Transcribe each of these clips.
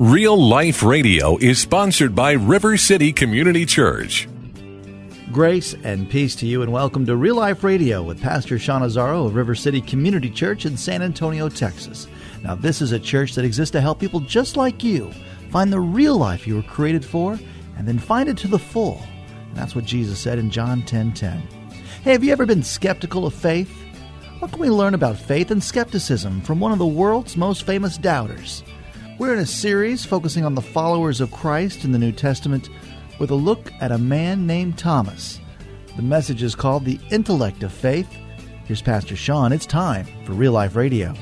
Real Life Radio is sponsored by River City Community Church. Grace and peace to you, and welcome to Real Life Radio with Pastor Sean Azzaro of River City Community Church in San Antonio, Texas. Now, this is a church that exists to help people just like you find the real life you were created for and then find it to the full. And that's what Jesus said in John 10 10. Hey, have you ever been skeptical of faith? What can we learn about faith and skepticism from one of the world's most famous doubters? We're in a series focusing on the followers of Christ in the New Testament with a look at a man named Thomas. The message is called The Intellect of Faith. Here's Pastor Sean. It's time for Real Life Radio.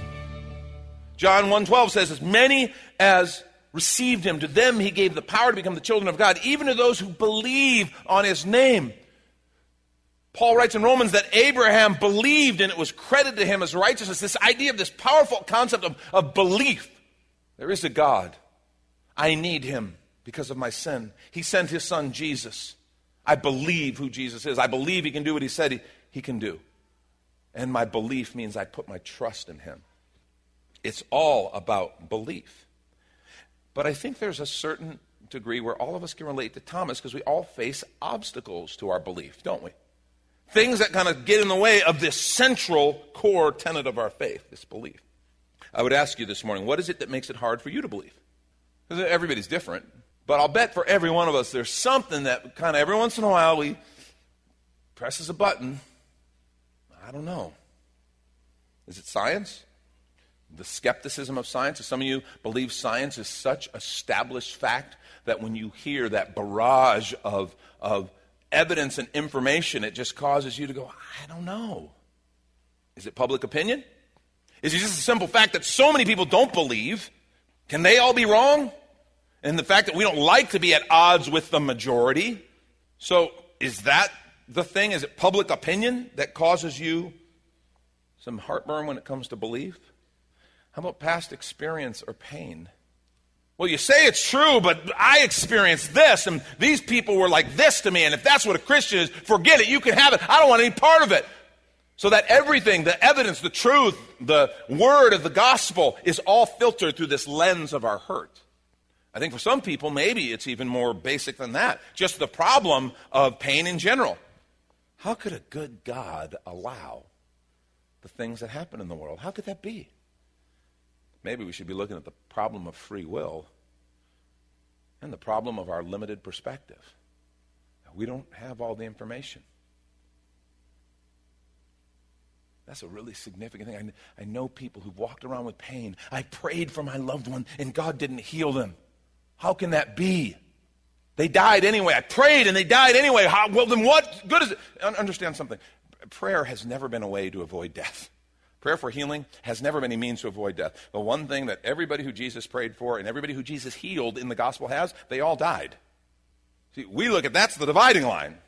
John 1:12 says as many as received him to them he gave the power to become the children of God even to those who believe on his name. Paul writes in Romans that Abraham believed and it was credited to him as righteousness. This idea of this powerful concept of, of belief. There is a God. I need him because of my sin. He sent his son Jesus. I believe who Jesus is. I believe he can do what he said he, he can do. And my belief means I put my trust in him. It's all about belief. But I think there's a certain degree where all of us can relate to Thomas because we all face obstacles to our belief, don't we? Things that kind of get in the way of this central core tenet of our faith, this belief. I would ask you this morning, what is it that makes it hard for you to believe? Because everybody's different. But I'll bet for every one of us, there's something that kind of every once in a while we presses a button. I don't know. Is it science? The skepticism of science? Some of you believe science is such established fact that when you hear that barrage of, of evidence and information, it just causes you to go, I don't know. Is it public opinion? Is it just a simple fact that so many people don't believe? Can they all be wrong? And the fact that we don't like to be at odds with the majority. So, is that the thing? Is it public opinion that causes you some heartburn when it comes to belief? How about past experience or pain? Well, you say it's true, but I experienced this, and these people were like this to me, and if that's what a Christian is, forget it. You can have it. I don't want any part of it. So that everything, the evidence, the truth, the word of the gospel is all filtered through this lens of our hurt. I think for some people, maybe it's even more basic than that. Just the problem of pain in general. How could a good God allow the things that happen in the world? How could that be? Maybe we should be looking at the problem of free will and the problem of our limited perspective. We don't have all the information. That's a really significant thing. I, I know people who've walked around with pain. I prayed for my loved one and God didn't heal them. How can that be? They died anyway. I prayed and they died anyway. How, well, then what good is it? Understand something. Prayer has never been a way to avoid death. Prayer for healing has never been a means to avoid death. The one thing that everybody who Jesus prayed for and everybody who Jesus healed in the gospel has, they all died. See, we look at that's the dividing line.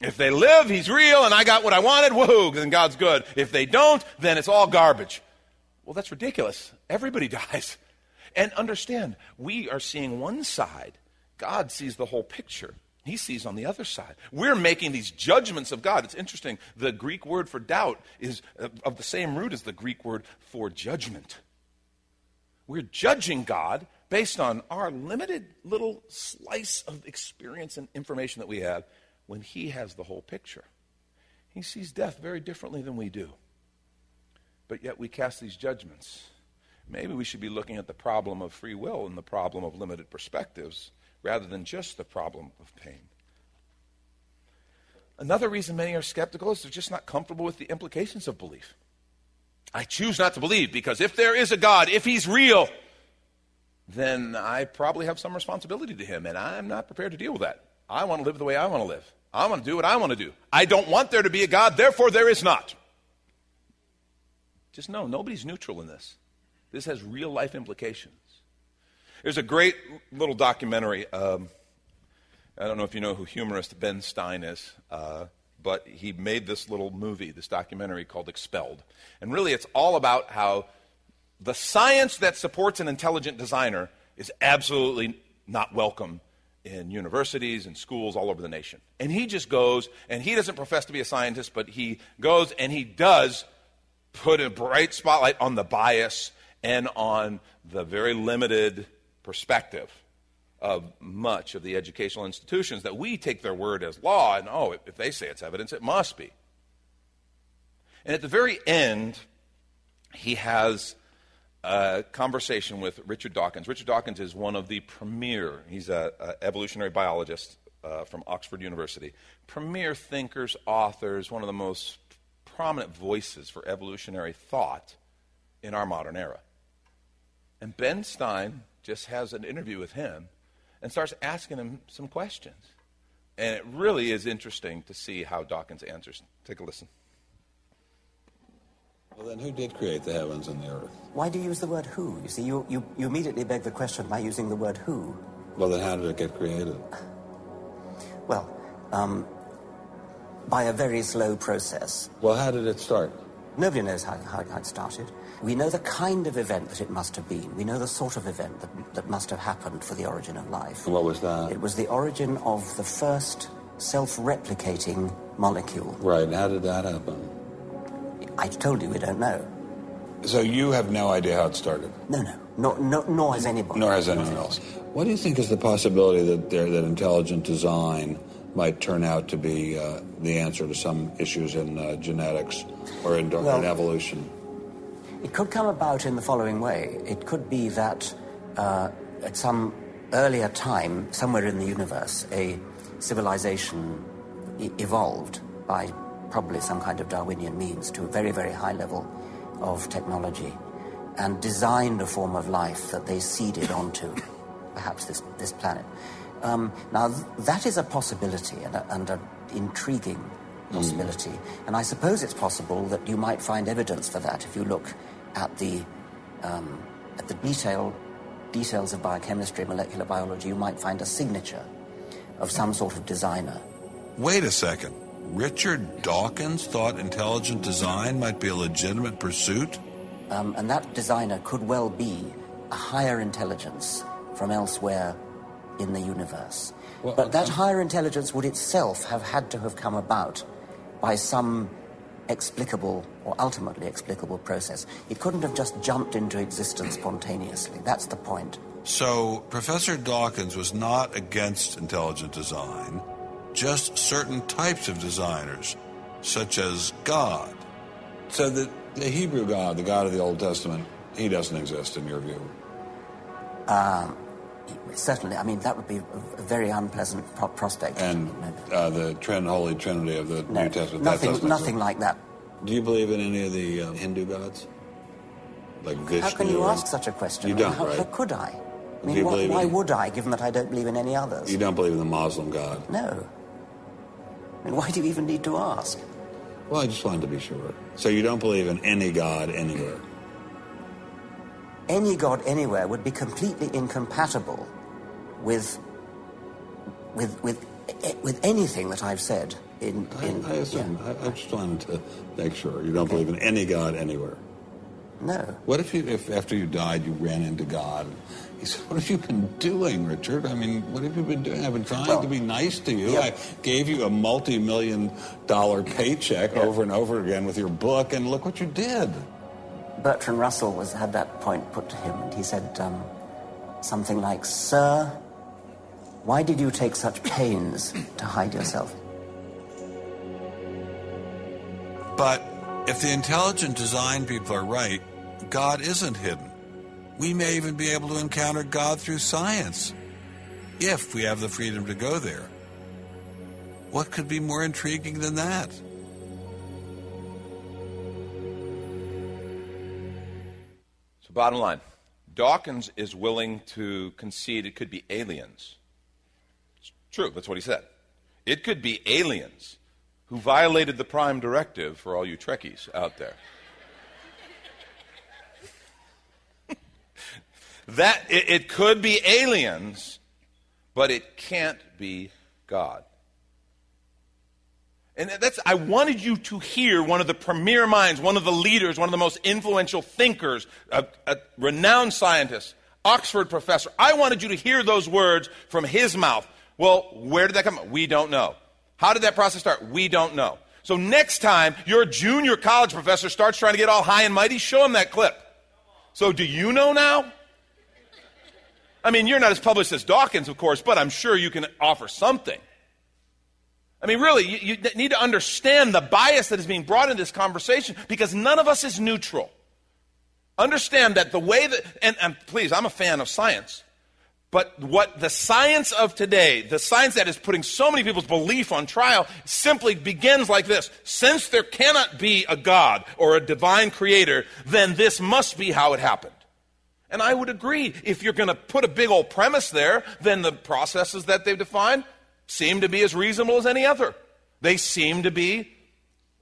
If they live, he's real, and I got what I wanted, woohoo, then God's good. If they don't, then it's all garbage. Well, that's ridiculous. Everybody dies. And understand, we are seeing one side. God sees the whole picture. He sees on the other side. We're making these judgments of God. It's interesting. The Greek word for doubt is uh, of the same root as the Greek word for judgment. We're judging God based on our limited little slice of experience and information that we have when he has the whole picture. He sees death very differently than we do. But yet we cast these judgments. Maybe we should be looking at the problem of free will and the problem of limited perspectives rather than just the problem of pain. Another reason many are skeptical is they're just not comfortable with the implications of belief. I choose not to believe because if there is a God, if He's real, then I probably have some responsibility to Him, and I'm not prepared to deal with that. I want to live the way I want to live. I want to do what I want to do. I don't want there to be a God, therefore there is not. Just know, nobody's neutral in this. This has real life implications. There's a great little documentary. Um, I don't know if you know who humorist Ben Stein is, uh, but he made this little movie, this documentary called Expelled. And really, it's all about how the science that supports an intelligent designer is absolutely not welcome in universities and schools all over the nation. And he just goes, and he doesn't profess to be a scientist, but he goes and he does put a bright spotlight on the bias and on the very limited perspective of much of the educational institutions that we take their word as law, and oh, if they say it's evidence, it must be. And at the very end, he has a conversation with Richard Dawkins. Richard Dawkins is one of the premier, he's an evolutionary biologist uh, from Oxford University, premier thinkers, authors, one of the most prominent voices for evolutionary thought in our modern era. And Ben Stein just has an interview with him and starts asking him some questions. And it really is interesting to see how Dawkins answers. Take a listen. Well, then who did create the heavens and the earth? Why do you use the word who? You see, you, you, you immediately beg the question by using the word who. Well, then how did it get created? Well, um, by a very slow process. Well, how did it start? Nobody knows how, how, how, it started. We know the kind of event that it must have been. We know the sort of event that, that must have happened for the origin of life. And what was that? It was the origin of the first self replicating molecule. Right. How did that happen? I told you we don't know. So you have no idea how it started? No, no. Nor, nor, nor has anybody. Nor has anyone else. What do you think is the possibility that there, that intelligent design might turn out to be uh, the answer to some issues in uh, genetics or in, well, in, evolution? It could come about in the following way. It could be that uh, at some earlier time, somewhere in the universe, a civilization e- evolved by probably some kind of Darwinian means, to a very, very high level of technology and designed a form of life that they seeded onto perhaps this, this planet. Um, now, th- that is a possibility and, an intriguing possibility. Mm. And I suppose it's possible that you might find evidence for that if you look at the, um, at the detail, details of biochemistry, molecular biology. You might find a signature of some sort of designer. Wait a second. Richard Dawkins thought intelligent design might be a legitimate pursuit? Um, and that designer could well be a higher intelligence from elsewhere in the universe. Well, but that higher intelligence would itself have had to have come about by some explicable or ultimately explicable process. It couldn't have just jumped into existence spontaneously. That's the point. So, Professor Dawkins was not against intelligent design just certain types of designers, such as God. So the, the Hebrew God, the God of the Old Testament, he doesn't exist in your view? Um, certainly. I mean, that would be a very unpleasant pro- prospect. And uh, the Trin- Holy Trinity of the no, New Testament? Nothing, nothing like that. Do you believe in any of the uh, Hindu gods? Like Vishnu? How can you ask such a question? You don't, how, right? how could I? I mean, why, why would I, given that I don't believe in any others? You don't believe in the Muslim God? No. I mean, why do you even need to ask? Well, I just wanted to be sure. So you don't believe in any God anywhere? Any God anywhere would be completely incompatible with with with with anything that I've said in. in I, I assume. Yeah. I, I just wanted to make sure you don't okay. believe in any God anywhere. No. What if you, if after you died, you ran into God? He said, "What have you been doing, Richard? I mean, what have you been doing? I've been trying well, to be nice to you. Yeah. I gave you a multi-million dollar paycheck yeah. over and over again with your book, and look what you did." Bertrand Russell was had that point put to him, and he said um, something like, "Sir, why did you take such pains to hide yourself?" But if the intelligent design people are right, God isn't hidden. We may even be able to encounter God through science, if we have the freedom to go there. What could be more intriguing than that? So, bottom line Dawkins is willing to concede it could be aliens. It's true, that's what he said. It could be aliens who violated the prime directive for all you Trekkies out there. that it, it, could be aliens, but it can't be God. And that's I wanted you to hear one of the premier minds, one of the leaders, one of the most influential thinkers, a, a renowned scientist, Oxford professor. I wanted you to hear those words from his mouth. Well, where did that come? from? We don't know. How did that process start? We don't know. So next time your junior college professor starts trying to get all high and mighty, show him that clip. So do you know now? I mean, you're not as published as Dawkins, of course, but I'm sure you can offer something. I mean, really, you, you need to understand the bias that is being brought in this conversation because none of us is neutral. Understand that the way that, and, and please, I'm a fan of science. But what the science of today, the science that is putting so many people's belief on trial, simply begins like this. Since there cannot be a God or a divine creator, then this must be how it happened. And I would agree. If you're going to put a big old premise there, then the processes that they've defined seem to be as reasonable as any other. They seem to be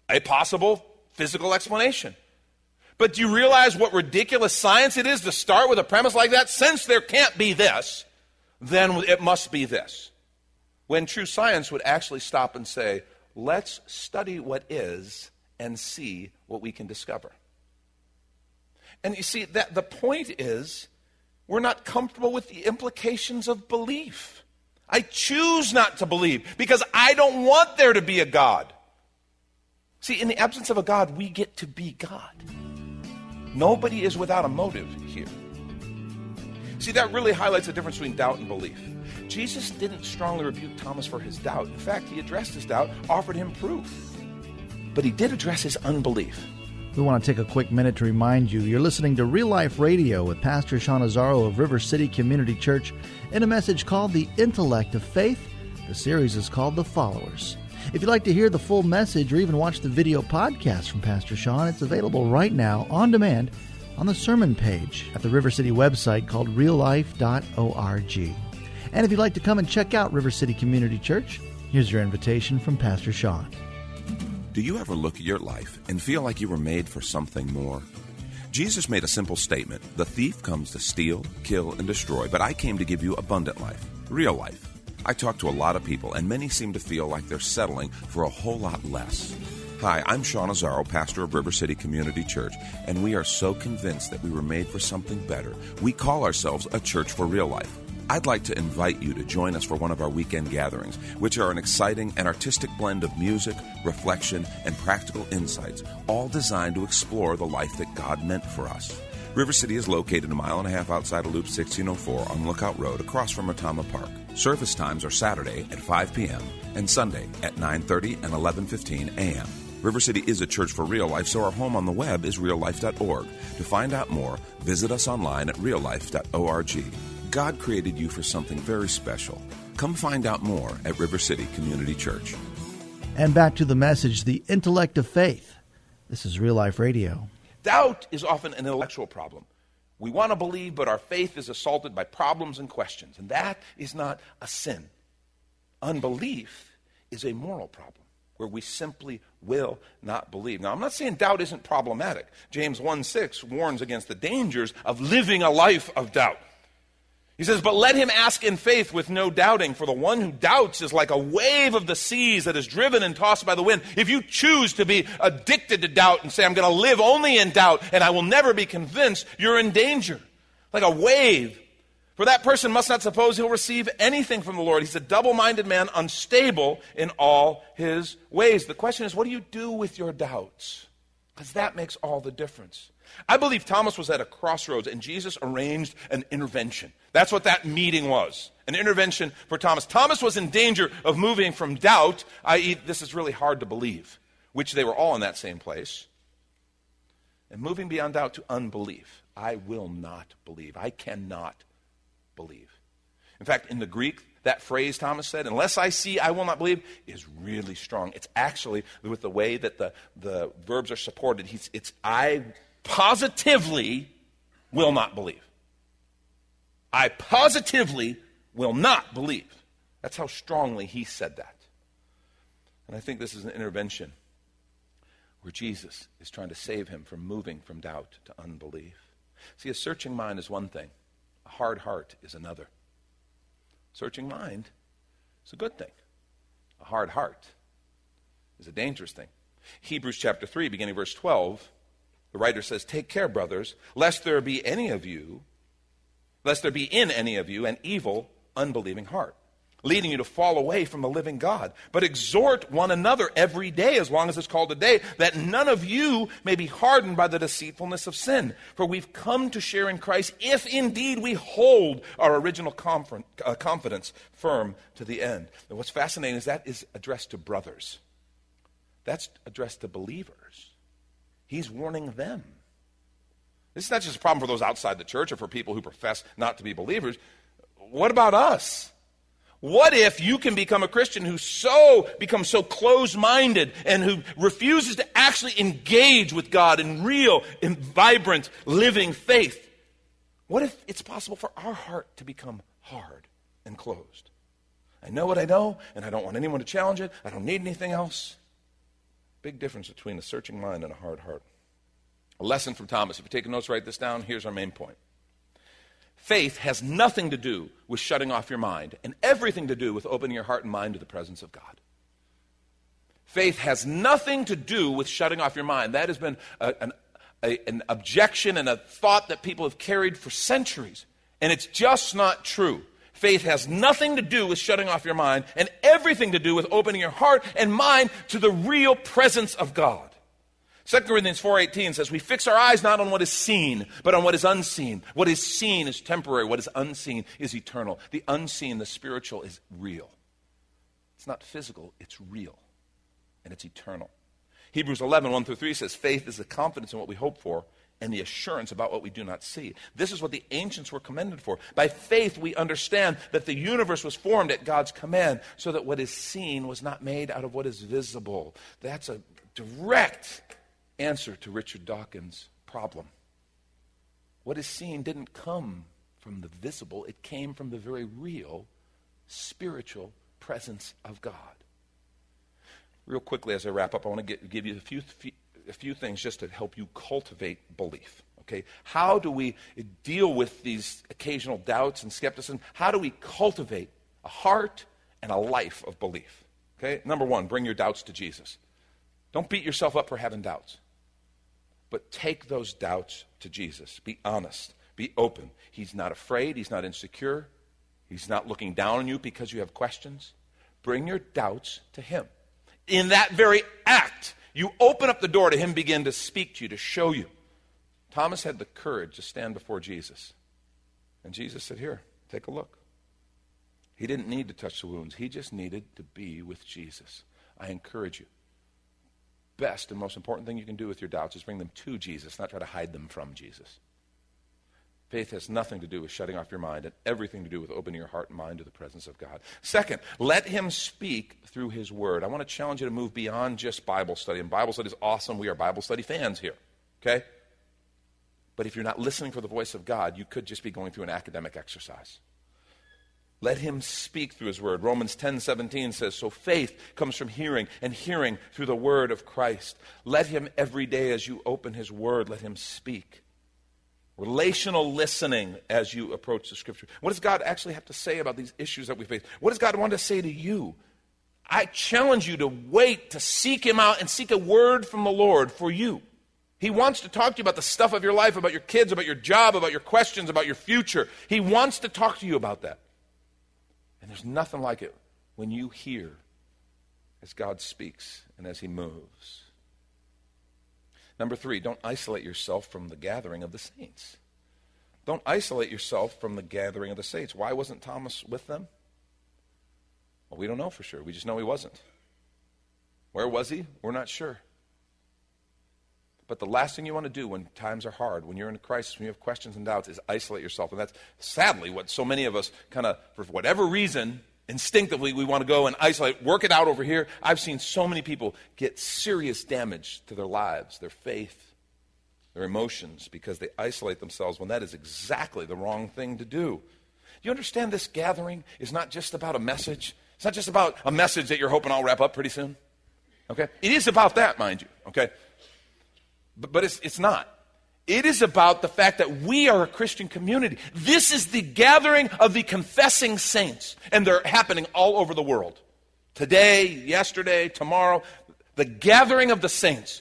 a possible physical explanation. But do you realize what ridiculous science it is to start with a premise like that? Since there can't be this, then it must be this. When true science would actually stop and say, let's study what is and see what we can discover. And you see, that the point is, we're not comfortable with the implications of belief. I choose not to believe because I don't want there to be a God. See, in the absence of a God, we get to be God. Nobody is without a motive here. See, that really highlights the difference between doubt and belief. Jesus didn't strongly rebuke Thomas for his doubt. In fact, he addressed his doubt, offered him proof. But he did address his unbelief. We want to take a quick minute to remind you you're listening to Real Life Radio with Pastor Sean Azzaro of River City Community Church in a message called The Intellect of Faith. The series is called The Followers. If you'd like to hear the full message or even watch the video podcast from Pastor Sean, it's available right now on demand on the sermon page at the River City website called reallife.org. And if you'd like to come and check out River City Community Church, here's your invitation from Pastor Sean. Do you ever look at your life and feel like you were made for something more? Jesus made a simple statement The thief comes to steal, kill, and destroy, but I came to give you abundant life, real life. I talk to a lot of people, and many seem to feel like they're settling for a whole lot less. Hi, I'm Sean Azzaro, pastor of River City Community Church, and we are so convinced that we were made for something better. We call ourselves a church for real life. I'd like to invite you to join us for one of our weekend gatherings, which are an exciting and artistic blend of music, reflection, and practical insights, all designed to explore the life that God meant for us. River City is located a mile and a half outside of Loop 1604 on Lookout Road across from Retama Park. Service times are Saturday at 5 p.m. and Sunday at 9:30 and 11:15 a.m. River City is a church for real life, so our home on the web is reallife.org. To find out more, visit us online at reallife.org. God created you for something very special. Come find out more at River City Community Church. And back to the message, the intellect of faith. This is Real Life Radio. Doubt is often an intellectual problem. We want to believe, but our faith is assaulted by problems and questions, and that is not a sin. Unbelief is a moral problem where we simply will not believe. Now, I'm not saying doubt isn't problematic. James 1 6 warns against the dangers of living a life of doubt. He says, But let him ask in faith with no doubting, for the one who doubts is like a wave of the seas that is driven and tossed by the wind. If you choose to be addicted to doubt and say, I'm going to live only in doubt and I will never be convinced, you're in danger. Like a wave. For that person must not suppose he'll receive anything from the Lord. He's a double minded man, unstable in all his ways. The question is, what do you do with your doubts? Because that makes all the difference. I believe Thomas was at a crossroads and Jesus arranged an intervention. That's what that meeting was an intervention for Thomas. Thomas was in danger of moving from doubt, i.e., this is really hard to believe, which they were all in that same place, and moving beyond doubt to unbelief. I will not believe. I cannot believe. In fact, in the Greek, that phrase Thomas said, unless I see, I will not believe, is really strong. It's actually, with the way that the, the verbs are supported, he's, it's I positively will not believe. I positively will not believe. That's how strongly he said that. And I think this is an intervention where Jesus is trying to save him from moving from doubt to unbelief. See, a searching mind is one thing, a hard heart is another. Searching mind is a good thing, a hard heart is a dangerous thing. Hebrews chapter 3, beginning verse 12 the writer says, Take care, brothers, lest there be any of you, lest there be in any of you an evil, unbelieving heart, leading you to fall away from the living God. But exhort one another every day, as long as it's called a day, that none of you may be hardened by the deceitfulness of sin. For we've come to share in Christ if indeed we hold our original uh, confidence firm to the end. And what's fascinating is that is addressed to brothers, that's addressed to believers. He's warning them. This is not just a problem for those outside the church or for people who profess not to be believers. What about us? What if you can become a Christian who so becomes so closed-minded and who refuses to actually engage with God in real and vibrant living faith? What if it's possible for our heart to become hard and closed? I know what I know, and I don't want anyone to challenge it. I don't need anything else. Big difference between a searching mind and a hard heart. A lesson from Thomas. If you're taking notes, write this down. Here's our main point. Faith has nothing to do with shutting off your mind and everything to do with opening your heart and mind to the presence of God. Faith has nothing to do with shutting off your mind. That has been a, an, a, an objection and a thought that people have carried for centuries, and it's just not true. Faith has nothing to do with shutting off your mind and everything to do with opening your heart and mind to the real presence of God. 2 Corinthians 4:18 says we fix our eyes not on what is seen, but on what is unseen. What is seen is temporary, what is unseen is eternal. The unseen, the spiritual is real. It's not physical, it's real. And it's eternal. Hebrews 11, 1 through 3 says, Faith is the confidence in what we hope for and the assurance about what we do not see. This is what the ancients were commended for. By faith, we understand that the universe was formed at God's command, so that what is seen was not made out of what is visible. That's a direct answer to Richard Dawkins' problem. What is seen didn't come from the visible, it came from the very real spiritual presence of God. Real quickly, as I wrap up, I want to get, give you a few, a few things just to help you cultivate belief. Okay? How do we deal with these occasional doubts and skepticism? How do we cultivate a heart and a life of belief? Okay? Number one, bring your doubts to Jesus. Don't beat yourself up for having doubts. But take those doubts to Jesus. Be honest. Be open. He's not afraid. He's not insecure. He's not looking down on you because you have questions. Bring your doubts to Him. In that very act, you open up the door to Him begin to speak to you, to show you. Thomas had the courage to stand before Jesus. And Jesus said, Here, take a look. He didn't need to touch the wounds, he just needed to be with Jesus. I encourage you best and most important thing you can do with your doubts is bring them to Jesus, not try to hide them from Jesus. Faith has nothing to do with shutting off your mind and everything to do with opening your heart and mind to the presence of God. Second, let Him speak through His Word. I want to challenge you to move beyond just Bible study. And Bible study is awesome. We are Bible study fans here, okay? But if you're not listening for the voice of God, you could just be going through an academic exercise. Let him speak through his word. Romans 10 17 says, So faith comes from hearing, and hearing through the word of Christ. Let him every day as you open his word, let him speak. Relational listening as you approach the scripture. What does God actually have to say about these issues that we face? What does God want to say to you? I challenge you to wait, to seek him out, and seek a word from the Lord for you. He wants to talk to you about the stuff of your life, about your kids, about your job, about your questions, about your future. He wants to talk to you about that. And there's nothing like it when you hear as God speaks and as He moves. Number three, don't isolate yourself from the gathering of the saints. Don't isolate yourself from the gathering of the saints. Why wasn't Thomas with them? Well, we don't know for sure. We just know he wasn't. Where was he? We're not sure. But the last thing you want to do when times are hard, when you're in a crisis, when you have questions and doubts, is isolate yourself. And that's sadly what so many of us kind of, for whatever reason, instinctively we want to go and isolate, work it out over here. I've seen so many people get serious damage to their lives, their faith, their emotions, because they isolate themselves when that is exactly the wrong thing to do. Do you understand this gathering is not just about a message. It's not just about a message that you're hoping I'll wrap up pretty soon. Okay? It is about that, mind you. Okay? But, but it's, it's not. It is about the fact that we are a Christian community. This is the gathering of the confessing saints, and they're happening all over the world. Today, yesterday, tomorrow, the gathering of the saints.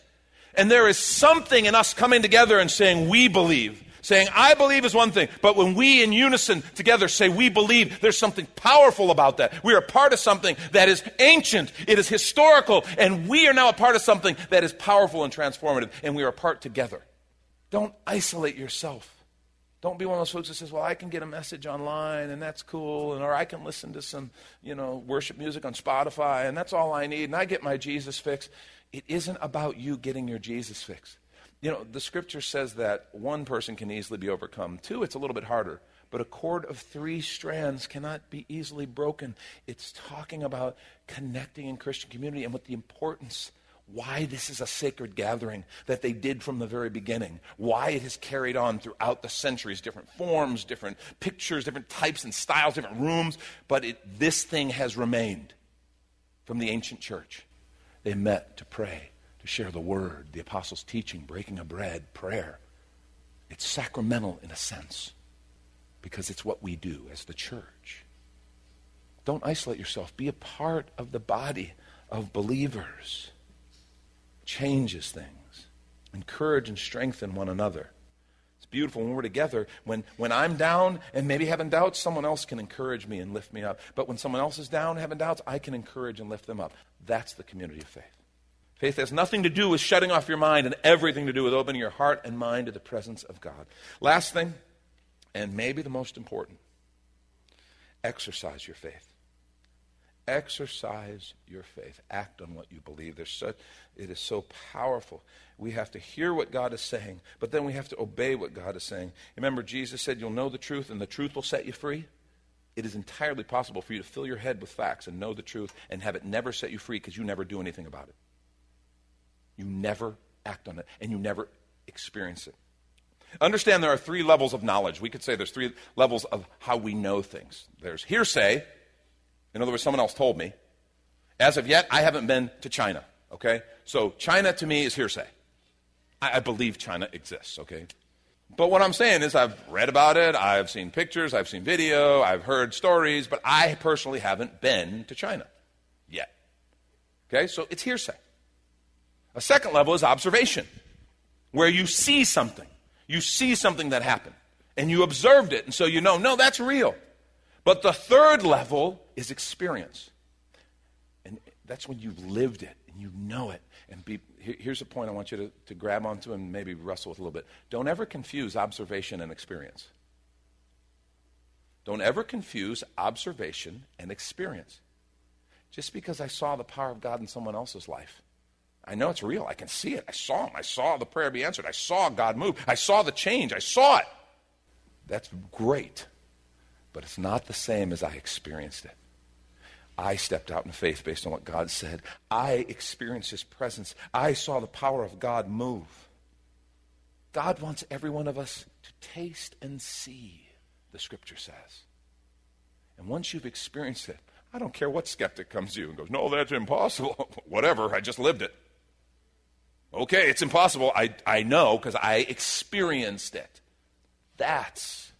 And there is something in us coming together and saying, We believe. Saying, I believe is one thing, but when we in unison together say we believe, there's something powerful about that. We are part of something that is ancient, it is historical, and we are now a part of something that is powerful and transformative, and we are a part together. Don't isolate yourself. Don't be one of those folks that says, "Well, I can get a message online, and that's cool, and or I can listen to some, you know, worship music on Spotify, and that's all I need, and I get my Jesus fix." It isn't about you getting your Jesus fix. You know, the scripture says that one person can easily be overcome. Two, it's a little bit harder. But a cord of three strands cannot be easily broken. It's talking about connecting in Christian community and what the importance, why this is a sacred gathering that they did from the very beginning, why it has carried on throughout the centuries, different forms, different pictures, different types and styles, different rooms, but it, this thing has remained from the ancient church. They met to pray to share the word, the apostles' teaching, breaking of bread, prayer. It's sacramental in a sense because it's what we do as the church. Don't isolate yourself. Be a part of the body of believers. Changes things. Encourage and strengthen one another. It's beautiful when we're together. When, when I'm down and maybe having doubts, someone else can encourage me and lift me up. But when someone else is down having doubts, I can encourage and lift them up. That's the community of faith. Faith has nothing to do with shutting off your mind and everything to do with opening your heart and mind to the presence of God. Last thing, and maybe the most important exercise your faith. Exercise your faith. Act on what you believe. There's such, it is so powerful. We have to hear what God is saying, but then we have to obey what God is saying. Remember, Jesus said, You'll know the truth, and the truth will set you free. It is entirely possible for you to fill your head with facts and know the truth and have it never set you free because you never do anything about it. You never act on it, and you never experience it. Understand there are three levels of knowledge. We could say there's three levels of how we know things. There's hearsay. In other words, someone else told me. As of yet, I haven't been to China, okay? So China to me is hearsay. I, I believe China exists, okay? But what I'm saying is I've read about it, I've seen pictures, I've seen video, I've heard stories, but I personally haven't been to China yet. Okay? So it's hearsay. A second level is observation, where you see something. You see something that happened, and you observed it, and so you know, no, that's real. But the third level is experience. And that's when you've lived it and you know it. And be, here's a point I want you to, to grab onto and maybe wrestle with a little bit. Don't ever confuse observation and experience. Don't ever confuse observation and experience. Just because I saw the power of God in someone else's life I know it's real. I can see it. I saw him. I saw the prayer be answered. I saw God move. I saw the change. I saw it. That's great. But it's not the same as I experienced it. I stepped out in faith based on what God said. I experienced His presence. I saw the power of God move. God wants every one of us to taste and see, the scripture says. And once you've experienced it, I don't care what skeptic comes to you and goes, No, that's impossible. Whatever, I just lived it. Okay, it's impossible. I, I know because I experienced it. That's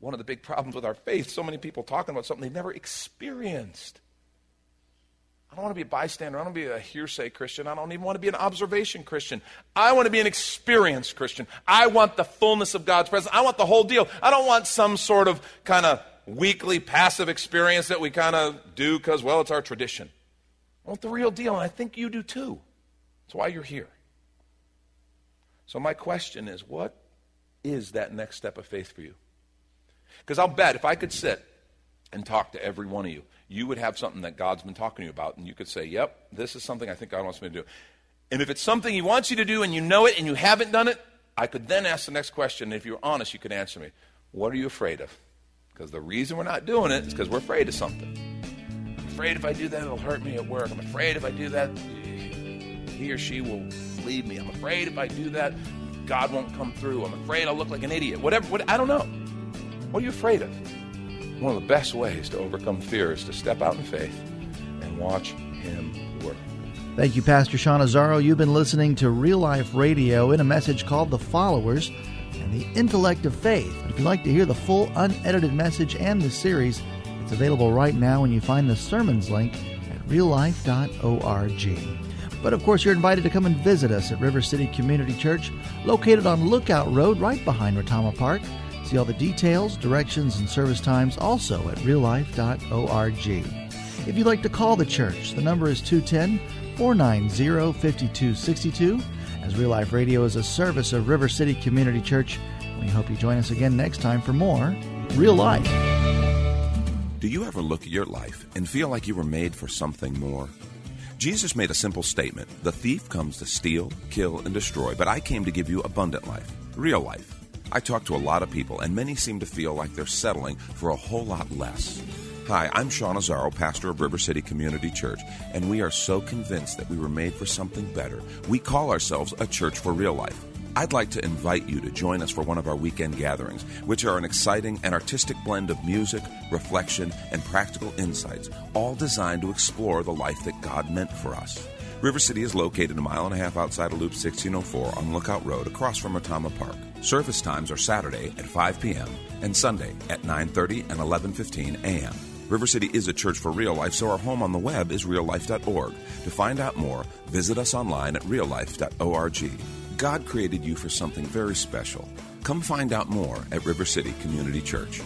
one of the big problems with our faith. So many people talking about something they've never experienced. I don't want to be a bystander. I don't want to be a hearsay Christian. I don't even want to be an observation Christian. I want to be an experienced Christian. I want the fullness of God's presence. I want the whole deal. I don't want some sort of kind of weekly passive experience that we kind of do because, well, it's our tradition. I want the real deal, and I think you do too. That's why you're here. So, my question is what is that next step of faith for you? Because I'll bet if I could sit and talk to every one of you, you would have something that God's been talking to you about, and you could say, Yep, this is something I think God wants me to do. And if it's something He wants you to do and you know it and you haven't done it, I could then ask the next question. And if you're honest, you could answer me What are you afraid of? Because the reason we're not doing it is because we're afraid of something. I'm afraid if I do that, it'll hurt me at work. I'm afraid if I do that, he or she will leave me. I'm afraid if I do that, God won't come through. I'm afraid I'll look like an idiot. Whatever, what, I don't know. What are you afraid of? One of the best ways to overcome fear is to step out in faith and watch Him work. Thank you, Pastor Sean Azzaro. You've been listening to Real Life Radio in a message called The Followers and the Intellect of Faith. If you'd like to hear the full unedited message and the series, it's available right now when you find the sermons link at reallife.org. But of course, you're invited to come and visit us at River City Community Church, located on Lookout Road right behind Retama Park. See all the details, directions, and service times also at reallife.org. If you'd like to call the church, the number is 210 490 5262. As Real Life Radio is a service of River City Community Church, we hope you join us again next time for more Real Life. Do you ever look at your life and feel like you were made for something more? Jesus made a simple statement The thief comes to steal, kill, and destroy, but I came to give you abundant life, real life. I talk to a lot of people, and many seem to feel like they're settling for a whole lot less. Hi, I'm Sean Azzaro, pastor of River City Community Church, and we are so convinced that we were made for something better. We call ourselves a church for real life. I'd like to invite you to join us for one of our weekend gatherings, which are an exciting and artistic blend of music, reflection, and practical insights, all designed to explore the life that God meant for us. River City is located a mile and a half outside of Loop 1604 on Lookout Road across from Retama Park. Service times are Saturday at 5 p.m. and Sunday at 9:30 and 11:15 a.m. River City is a church for real life, so our home on the web is reallife.org. To find out more, visit us online at reallife.org. God created you for something very special. Come find out more at River City Community Church.